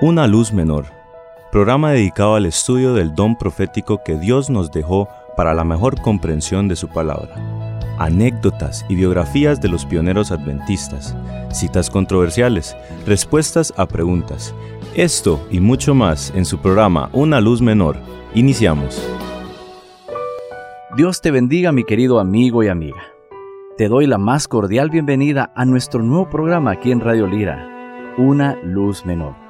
Una luz menor, programa dedicado al estudio del don profético que Dios nos dejó para la mejor comprensión de su palabra. Anécdotas y biografías de los pioneros adventistas, citas controversiales, respuestas a preguntas. Esto y mucho más en su programa Una luz menor. Iniciamos. Dios te bendiga mi querido amigo y amiga. Te doy la más cordial bienvenida a nuestro nuevo programa aquí en Radio Lira, Una luz menor,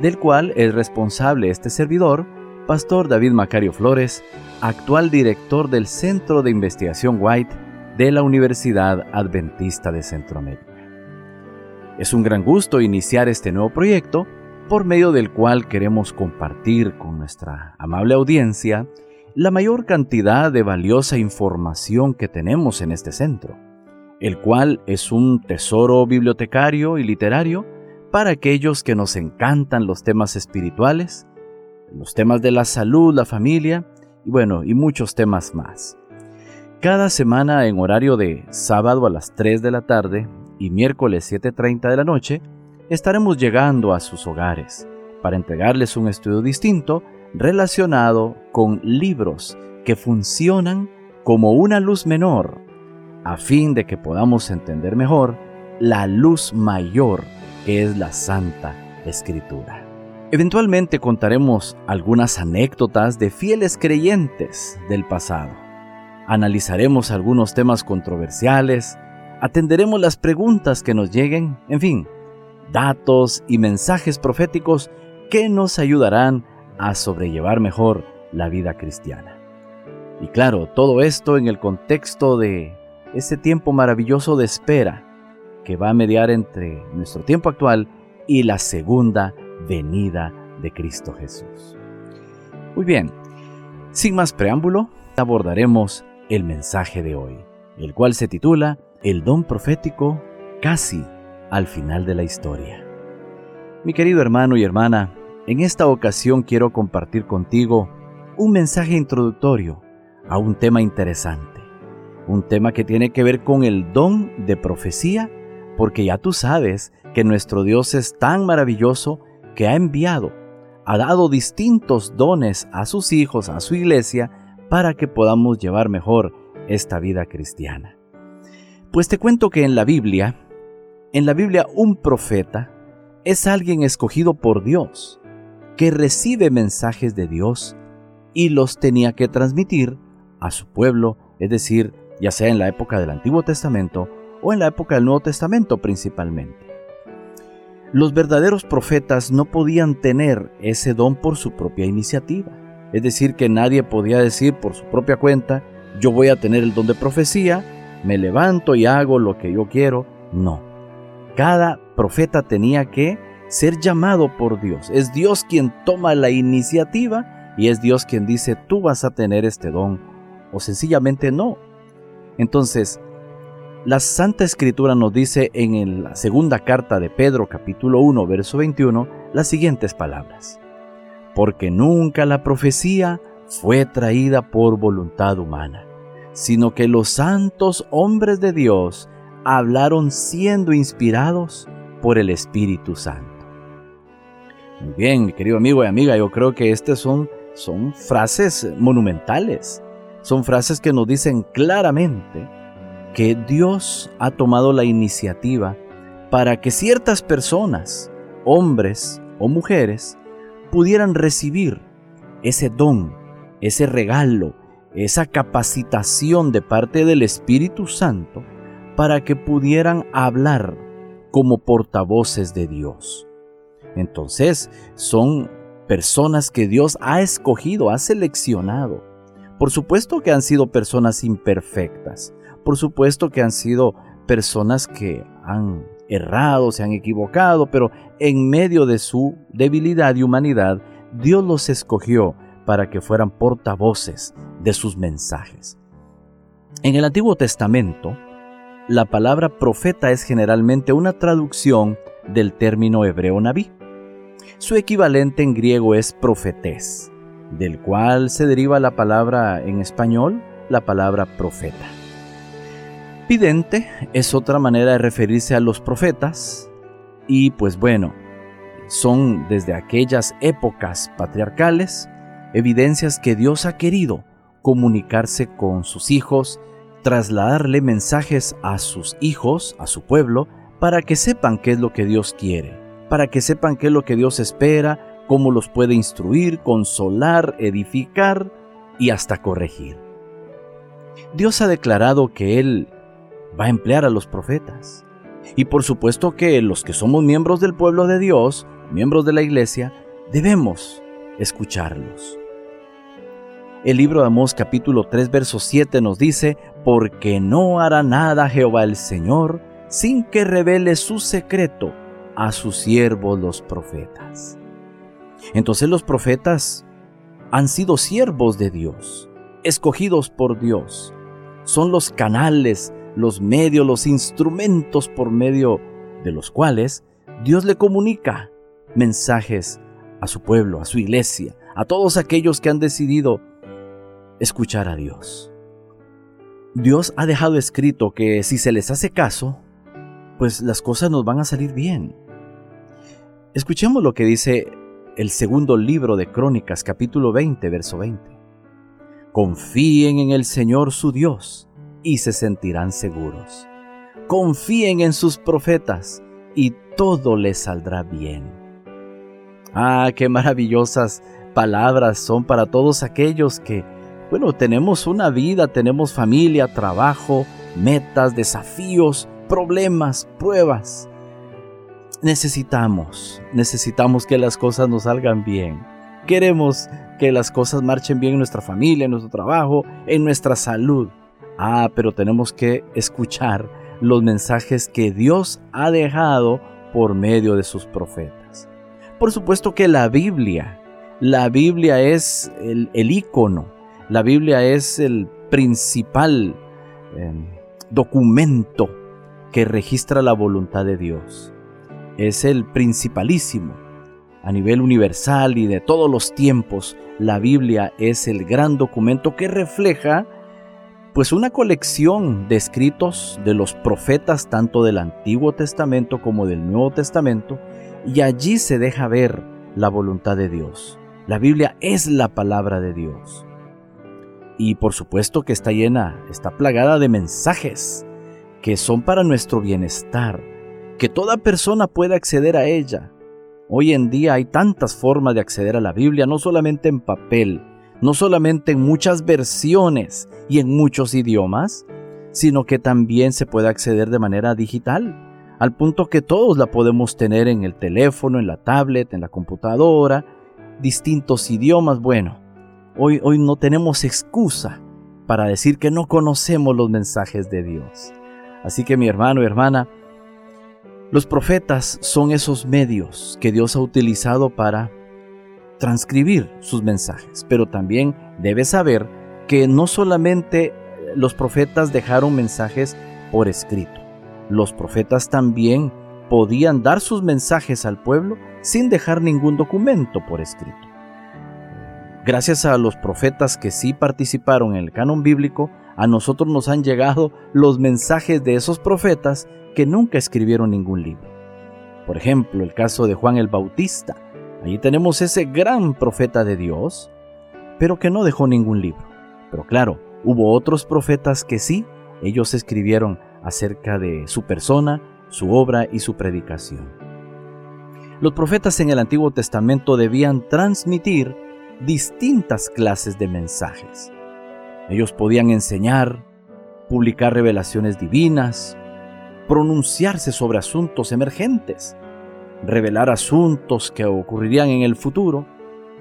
del cual es responsable este servidor, Pastor David Macario Flores, actual director del Centro de Investigación White de la Universidad Adventista de Centroamérica. Es un gran gusto iniciar este nuevo proyecto por medio del cual queremos compartir con nuestra amable audiencia la mayor cantidad de valiosa información que tenemos en este centro, el cual es un tesoro bibliotecario y literario para aquellos que nos encantan los temas espirituales, los temas de la salud, la familia y bueno, y muchos temas más. Cada semana en horario de sábado a las 3 de la tarde y miércoles 7.30 de la noche, estaremos llegando a sus hogares para entregarles un estudio distinto relacionado con libros que funcionan como una luz menor, a fin de que podamos entender mejor la luz mayor que es la Santa Escritura. Eventualmente contaremos algunas anécdotas de fieles creyentes del pasado. Analizaremos algunos temas controversiales, atenderemos las preguntas que nos lleguen, en fin, datos y mensajes proféticos que nos ayudarán a sobrellevar mejor la vida cristiana. Y claro, todo esto en el contexto de ese tiempo maravilloso de espera que va a mediar entre nuestro tiempo actual y la segunda venida de Cristo Jesús. Muy bien, sin más preámbulo, abordaremos el mensaje de hoy, el cual se titula El don profético casi al final de la historia. Mi querido hermano y hermana, en esta ocasión quiero compartir contigo un mensaje introductorio a un tema interesante, un tema que tiene que ver con el don de profecía, porque ya tú sabes que nuestro Dios es tan maravilloso que ha enviado, ha dado distintos dones a sus hijos, a su iglesia, para que podamos llevar mejor esta vida cristiana. Pues te cuento que en la Biblia, en la Biblia un profeta es alguien escogido por Dios, que recibe mensajes de Dios y los tenía que transmitir a su pueblo, es decir, ya sea en la época del Antiguo Testamento o en la época del Nuevo Testamento principalmente. Los verdaderos profetas no podían tener ese don por su propia iniciativa, es decir, que nadie podía decir por su propia cuenta, yo voy a tener el don de profecía, me levanto y hago lo que yo quiero. No, cada profeta tenía que ser llamado por Dios. Es Dios quien toma la iniciativa y es Dios quien dice, tú vas a tener este don o sencillamente no. Entonces, la Santa Escritura nos dice en la segunda carta de Pedro capítulo 1 verso 21 las siguientes palabras. Porque nunca la profecía fue traída por voluntad humana, sino que los santos hombres de Dios hablaron siendo inspirados por el Espíritu Santo. Muy bien, mi querido amigo y amiga, yo creo que estas son, son frases monumentales. Son frases que nos dicen claramente que Dios ha tomado la iniciativa para que ciertas personas, hombres o mujeres, pudieran recibir ese don, ese regalo, esa capacitación de parte del Espíritu Santo para que pudieran hablar como portavoces de Dios. Entonces, son personas que Dios ha escogido, ha seleccionado. Por supuesto que han sido personas imperfectas. Por supuesto que han sido personas que han errado, se han equivocado, pero en medio de su debilidad y humanidad, Dios los escogió para que fueran portavoces de sus mensajes. En el Antiguo Testamento, la palabra profeta es generalmente una traducción del término hebreo naví. Su equivalente en griego es profetés, del cual se deriva la palabra en español, la palabra profeta. Es otra manera de referirse a los profetas y pues bueno, son desde aquellas épocas patriarcales evidencias que Dios ha querido comunicarse con sus hijos, trasladarle mensajes a sus hijos, a su pueblo, para que sepan qué es lo que Dios quiere, para que sepan qué es lo que Dios espera, cómo los puede instruir, consolar, edificar y hasta corregir. Dios ha declarado que Él va a emplear a los profetas. Y por supuesto que los que somos miembros del pueblo de Dios, miembros de la iglesia, debemos escucharlos. El libro de Amós capítulo 3 verso 7 nos dice, porque no hará nada Jehová el Señor sin que revele su secreto a sus siervos los profetas. Entonces los profetas han sido siervos de Dios, escogidos por Dios. Son los canales, los medios, los instrumentos por medio de los cuales Dios le comunica mensajes a su pueblo, a su iglesia, a todos aquellos que han decidido escuchar a Dios. Dios ha dejado escrito que si se les hace caso, pues las cosas nos van a salir bien. Escuchemos lo que dice el segundo libro de Crónicas, capítulo 20, verso 20. Confíen en el Señor su Dios y se sentirán seguros. Confíen en sus profetas y todo les saldrá bien. Ah, qué maravillosas palabras son para todos aquellos que bueno, tenemos una vida, tenemos familia, trabajo, metas, desafíos, problemas, pruebas. Necesitamos, necesitamos que las cosas nos salgan bien. Queremos que las cosas marchen bien en nuestra familia, en nuestro trabajo, en nuestra salud. Ah, pero tenemos que escuchar los mensajes que Dios ha dejado por medio de sus profetas. Por supuesto que la Biblia, la Biblia es el, el icono la Biblia es el principal em, documento que registra la voluntad de Dios. Es el principalísimo. A nivel universal y de todos los tiempos, la Biblia es el gran documento que refleja pues una colección de escritos de los profetas tanto del Antiguo Testamento como del Nuevo Testamento y allí se deja ver la voluntad de Dios. La Biblia es la palabra de Dios. Y por supuesto que está llena, está plagada de mensajes que son para nuestro bienestar, que toda persona puede acceder a ella. Hoy en día hay tantas formas de acceder a la Biblia, no solamente en papel, no solamente en muchas versiones y en muchos idiomas, sino que también se puede acceder de manera digital, al punto que todos la podemos tener en el teléfono, en la tablet, en la computadora, distintos idiomas, bueno, Hoy, hoy no tenemos excusa para decir que no conocemos los mensajes de Dios. Así que mi hermano y hermana, los profetas son esos medios que Dios ha utilizado para transcribir sus mensajes, pero también debes saber que no solamente los profetas dejaron mensajes por escrito, los profetas también podían dar sus mensajes al pueblo sin dejar ningún documento por escrito. Gracias a los profetas que sí participaron en el canon bíblico, a nosotros nos han llegado los mensajes de esos profetas que nunca escribieron ningún libro. Por ejemplo, el caso de Juan el Bautista. Allí tenemos ese gran profeta de Dios, pero que no dejó ningún libro. Pero claro, hubo otros profetas que sí, ellos escribieron acerca de su persona, su obra y su predicación. Los profetas en el Antiguo Testamento debían transmitir distintas clases de mensajes. Ellos podían enseñar, publicar revelaciones divinas, pronunciarse sobre asuntos emergentes, revelar asuntos que ocurrirían en el futuro,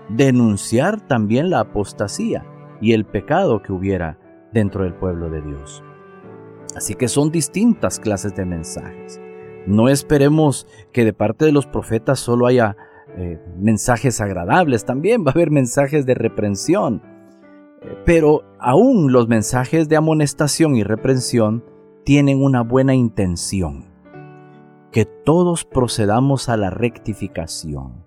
denunciar también la apostasía y el pecado que hubiera dentro del pueblo de Dios. Así que son distintas clases de mensajes. No esperemos que de parte de los profetas solo haya eh, mensajes agradables, también va a haber mensajes de reprensión. Eh, pero aún los mensajes de amonestación y reprensión tienen una buena intención. Que todos procedamos a la rectificación.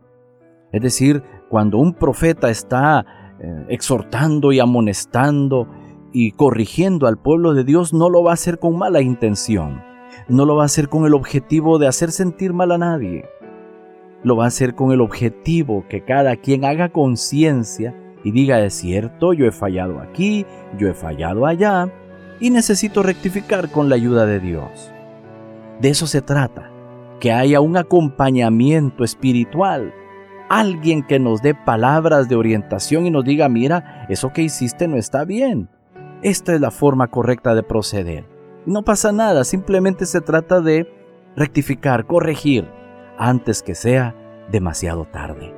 Es decir, cuando un profeta está eh, exhortando y amonestando y corrigiendo al pueblo de Dios, no lo va a hacer con mala intención. No lo va a hacer con el objetivo de hacer sentir mal a nadie lo va a hacer con el objetivo que cada quien haga conciencia y diga, es cierto, yo he fallado aquí, yo he fallado allá, y necesito rectificar con la ayuda de Dios. De eso se trata, que haya un acompañamiento espiritual, alguien que nos dé palabras de orientación y nos diga, mira, eso que hiciste no está bien, esta es la forma correcta de proceder. no pasa nada, simplemente se trata de rectificar, corregir, antes que sea demasiado tarde.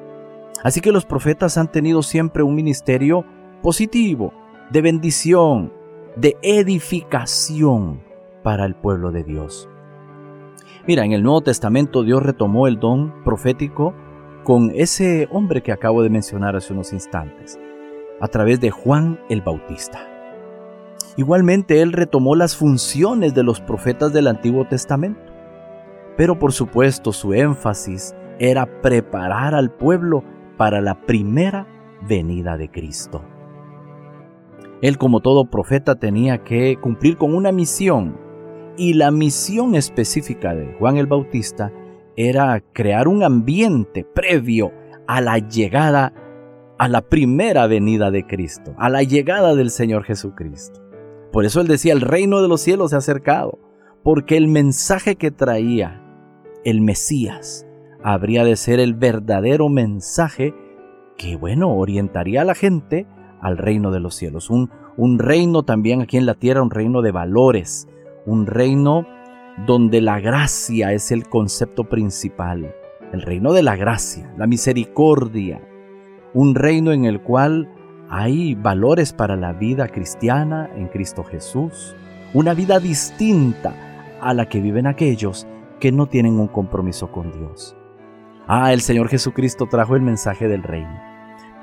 Así que los profetas han tenido siempre un ministerio positivo, de bendición, de edificación para el pueblo de Dios. Mira, en el Nuevo Testamento Dios retomó el don profético con ese hombre que acabo de mencionar hace unos instantes, a través de Juan el Bautista. Igualmente Él retomó las funciones de los profetas del Antiguo Testamento, pero por supuesto su énfasis era preparar al pueblo para la primera venida de Cristo. Él como todo profeta tenía que cumplir con una misión y la misión específica de Juan el Bautista era crear un ambiente previo a la llegada, a la primera venida de Cristo, a la llegada del Señor Jesucristo. Por eso él decía, el reino de los cielos se ha acercado, porque el mensaje que traía el Mesías habría de ser el verdadero mensaje que, bueno, orientaría a la gente al reino de los cielos. Un, un reino también aquí en la tierra, un reino de valores, un reino donde la gracia es el concepto principal, el reino de la gracia, la misericordia, un reino en el cual hay valores para la vida cristiana en Cristo Jesús, una vida distinta a la que viven aquellos que no tienen un compromiso con Dios. Ah, el Señor Jesucristo trajo el mensaje del reino,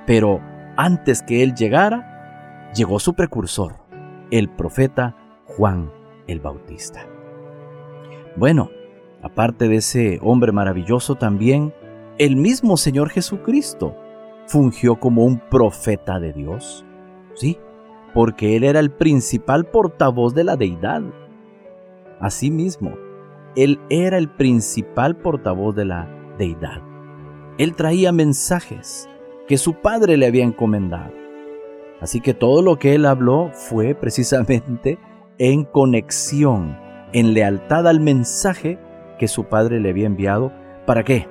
pero antes que Él llegara, llegó su precursor, el profeta Juan el Bautista. Bueno, aparte de ese hombre maravilloso también, el mismo Señor Jesucristo fungió como un profeta de Dios. Sí, porque Él era el principal portavoz de la deidad. Asimismo, Él era el principal portavoz de la deidad. Él traía mensajes que su padre le había encomendado. Así que todo lo que Él habló fue precisamente en conexión en lealtad al mensaje que su padre le había enviado. ¿Para qué?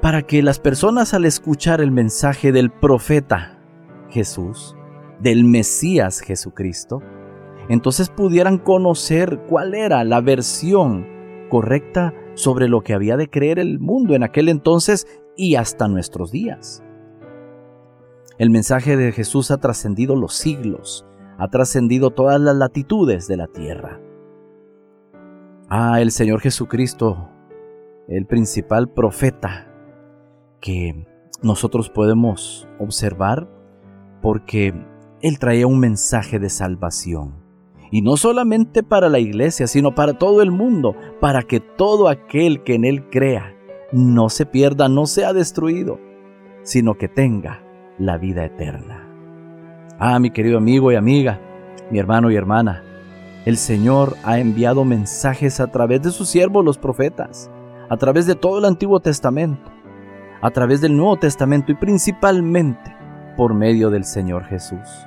Para que las personas al escuchar el mensaje del profeta Jesús, del Mesías Jesucristo, entonces pudieran conocer cuál era la versión correcta sobre lo que había de creer el mundo en aquel entonces y hasta nuestros días. El mensaje de Jesús ha trascendido los siglos, ha trascendido todas las latitudes de la tierra. Ah, el Señor Jesucristo, el principal profeta que nosotros podemos observar porque Él traía un mensaje de salvación. Y no solamente para la iglesia, sino para todo el mundo, para que todo aquel que en Él crea no se pierda, no sea destruido, sino que tenga la vida eterna. Ah, mi querido amigo y amiga, mi hermano y hermana, el Señor ha enviado mensajes a través de sus siervos los profetas, a través de todo el Antiguo Testamento, a través del Nuevo Testamento y principalmente por medio del Señor Jesús.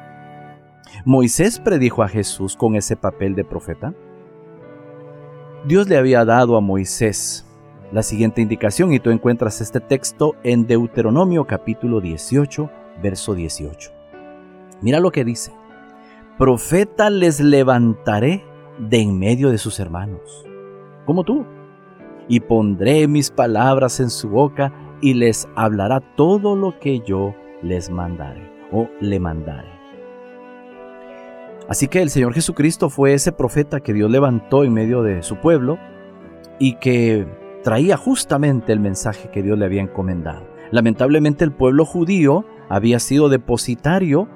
Moisés predijo a Jesús con ese papel de profeta. Dios le había dado a Moisés la siguiente indicación y tú encuentras este texto en Deuteronomio capítulo 18, verso 18. Mira lo que dice profeta les levantaré de en medio de sus hermanos, como tú, y pondré mis palabras en su boca y les hablará todo lo que yo les mandaré o le mandaré. Así que el Señor Jesucristo fue ese profeta que Dios levantó en medio de su pueblo y que traía justamente el mensaje que Dios le había encomendado. Lamentablemente el pueblo judío había sido depositario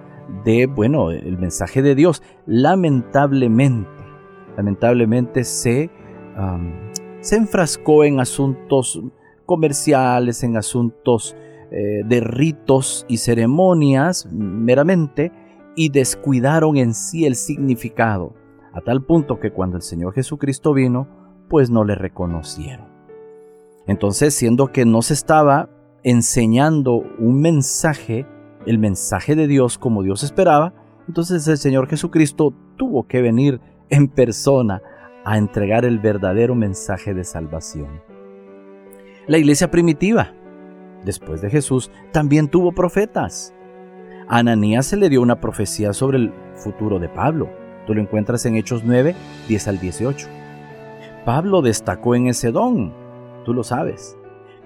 de, bueno, el mensaje de Dios. Lamentablemente, lamentablemente se, se enfrascó en asuntos comerciales, en asuntos eh, de ritos y ceremonias meramente, y descuidaron en sí el significado, a tal punto que cuando el Señor Jesucristo vino, pues no le reconocieron. Entonces, siendo que no se estaba enseñando un mensaje, el mensaje de Dios como Dios esperaba, entonces el Señor Jesucristo tuvo que venir en persona a entregar el verdadero mensaje de salvación. La iglesia primitiva, después de Jesús, también tuvo profetas. A Ananías se le dio una profecía sobre el futuro de Pablo. Tú lo encuentras en Hechos 9, 10 al 18. Pablo destacó en ese don, tú lo sabes.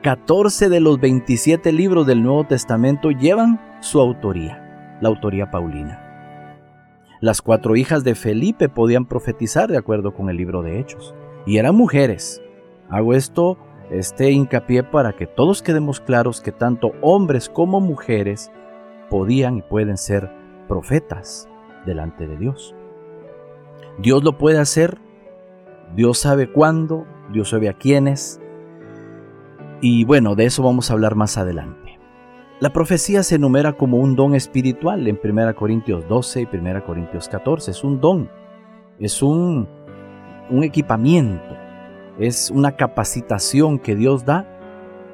14 de los 27 libros del Nuevo Testamento llevan su autoría, la autoría paulina. Las cuatro hijas de Felipe podían profetizar de acuerdo con el libro de Hechos, y eran mujeres. Hago esto, este hincapié para que todos quedemos claros que tanto hombres como mujeres podían y pueden ser profetas delante de Dios. Dios lo puede hacer, Dios sabe cuándo, Dios sabe a quiénes, y bueno, de eso vamos a hablar más adelante. La profecía se enumera como un don espiritual en 1 Corintios 12 y 1 Corintios 14. Es un don, es un, un equipamiento, es una capacitación que Dios da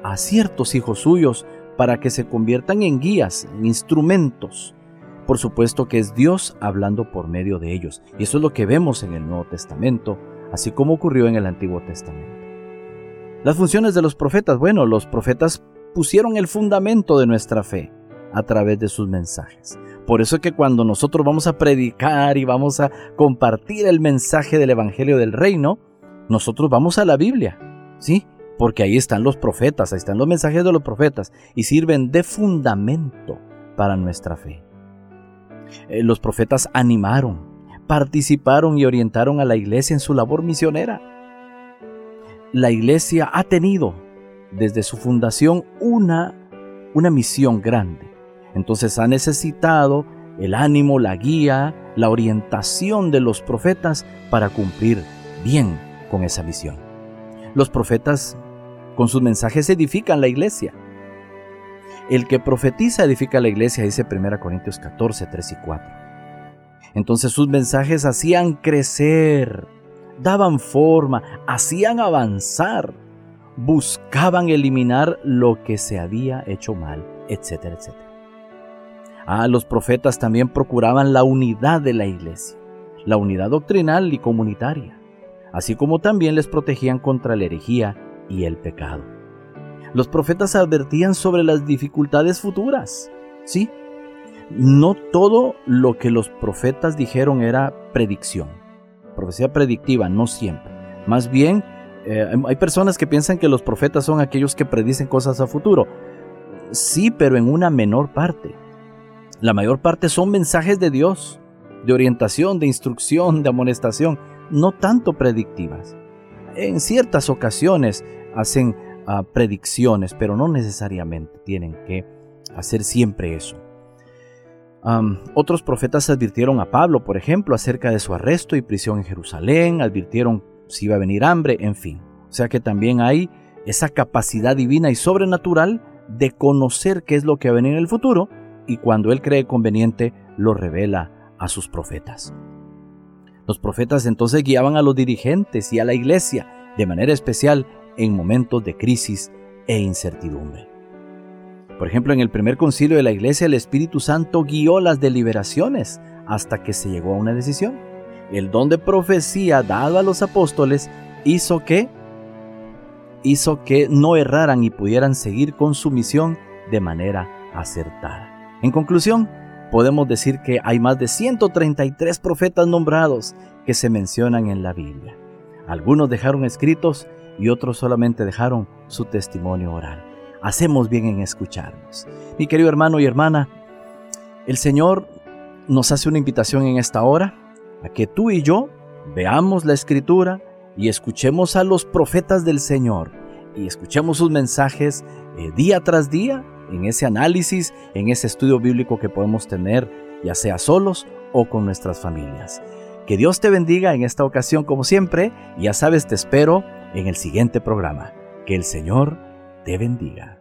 a ciertos hijos suyos para que se conviertan en guías, en instrumentos. Por supuesto que es Dios hablando por medio de ellos. Y eso es lo que vemos en el Nuevo Testamento, así como ocurrió en el Antiguo Testamento. Las funciones de los profetas, bueno, los profetas pusieron el fundamento de nuestra fe a través de sus mensajes. Por eso es que cuando nosotros vamos a predicar y vamos a compartir el mensaje del Evangelio del Reino, nosotros vamos a la Biblia, ¿sí? Porque ahí están los profetas, ahí están los mensajes de los profetas y sirven de fundamento para nuestra fe. Eh, los profetas animaron, participaron y orientaron a la iglesia en su labor misionera. La iglesia ha tenido desde su fundación una, una misión grande. Entonces ha necesitado el ánimo, la guía, la orientación de los profetas para cumplir bien con esa misión. Los profetas con sus mensajes edifican la iglesia. El que profetiza edifica la iglesia, dice 1 Corintios 14, 3 y 4. Entonces sus mensajes hacían crecer, daban forma, hacían avanzar buscaban eliminar lo que se había hecho mal, etcétera, etcétera. Ah, los profetas también procuraban la unidad de la iglesia, la unidad doctrinal y comunitaria, así como también les protegían contra la herejía y el pecado. Los profetas advertían sobre las dificultades futuras, ¿sí? No todo lo que los profetas dijeron era predicción, profecía predictiva, no siempre. Más bien, eh, hay personas que piensan que los profetas son aquellos que predicen cosas a futuro. Sí, pero en una menor parte. La mayor parte son mensajes de Dios, de orientación, de instrucción, de amonestación, no tanto predictivas. En ciertas ocasiones hacen ah, predicciones, pero no necesariamente tienen que hacer siempre eso. otros profetas advirtieron a Pablo, por ejemplo, acerca de su arresto y prisión en Jerusalén, advirtieron si iba a venir hambre, en fin. O sea que también hay esa capacidad divina y sobrenatural de conocer qué es lo que va a venir en el futuro y cuando Él cree conveniente lo revela a sus profetas. Los profetas entonces guiaban a los dirigentes y a la iglesia de manera especial en momentos de crisis e incertidumbre. Por ejemplo, en el primer concilio de la iglesia el Espíritu Santo guió las deliberaciones hasta que se llegó a una decisión el don de profecía dado a los apóstoles hizo que hizo que no erraran y pudieran seguir con su misión de manera acertada. En conclusión, podemos decir que hay más de 133 profetas nombrados que se mencionan en la Biblia. Algunos dejaron escritos y otros solamente dejaron su testimonio oral. Hacemos bien en escucharnos. Mi querido hermano y hermana, el Señor nos hace una invitación en esta hora a que tú y yo veamos la escritura y escuchemos a los profetas del Señor y escuchemos sus mensajes eh, día tras día en ese análisis, en ese estudio bíblico que podemos tener, ya sea solos o con nuestras familias. Que Dios te bendiga en esta ocasión como siempre, ya sabes, te espero en el siguiente programa. Que el Señor te bendiga.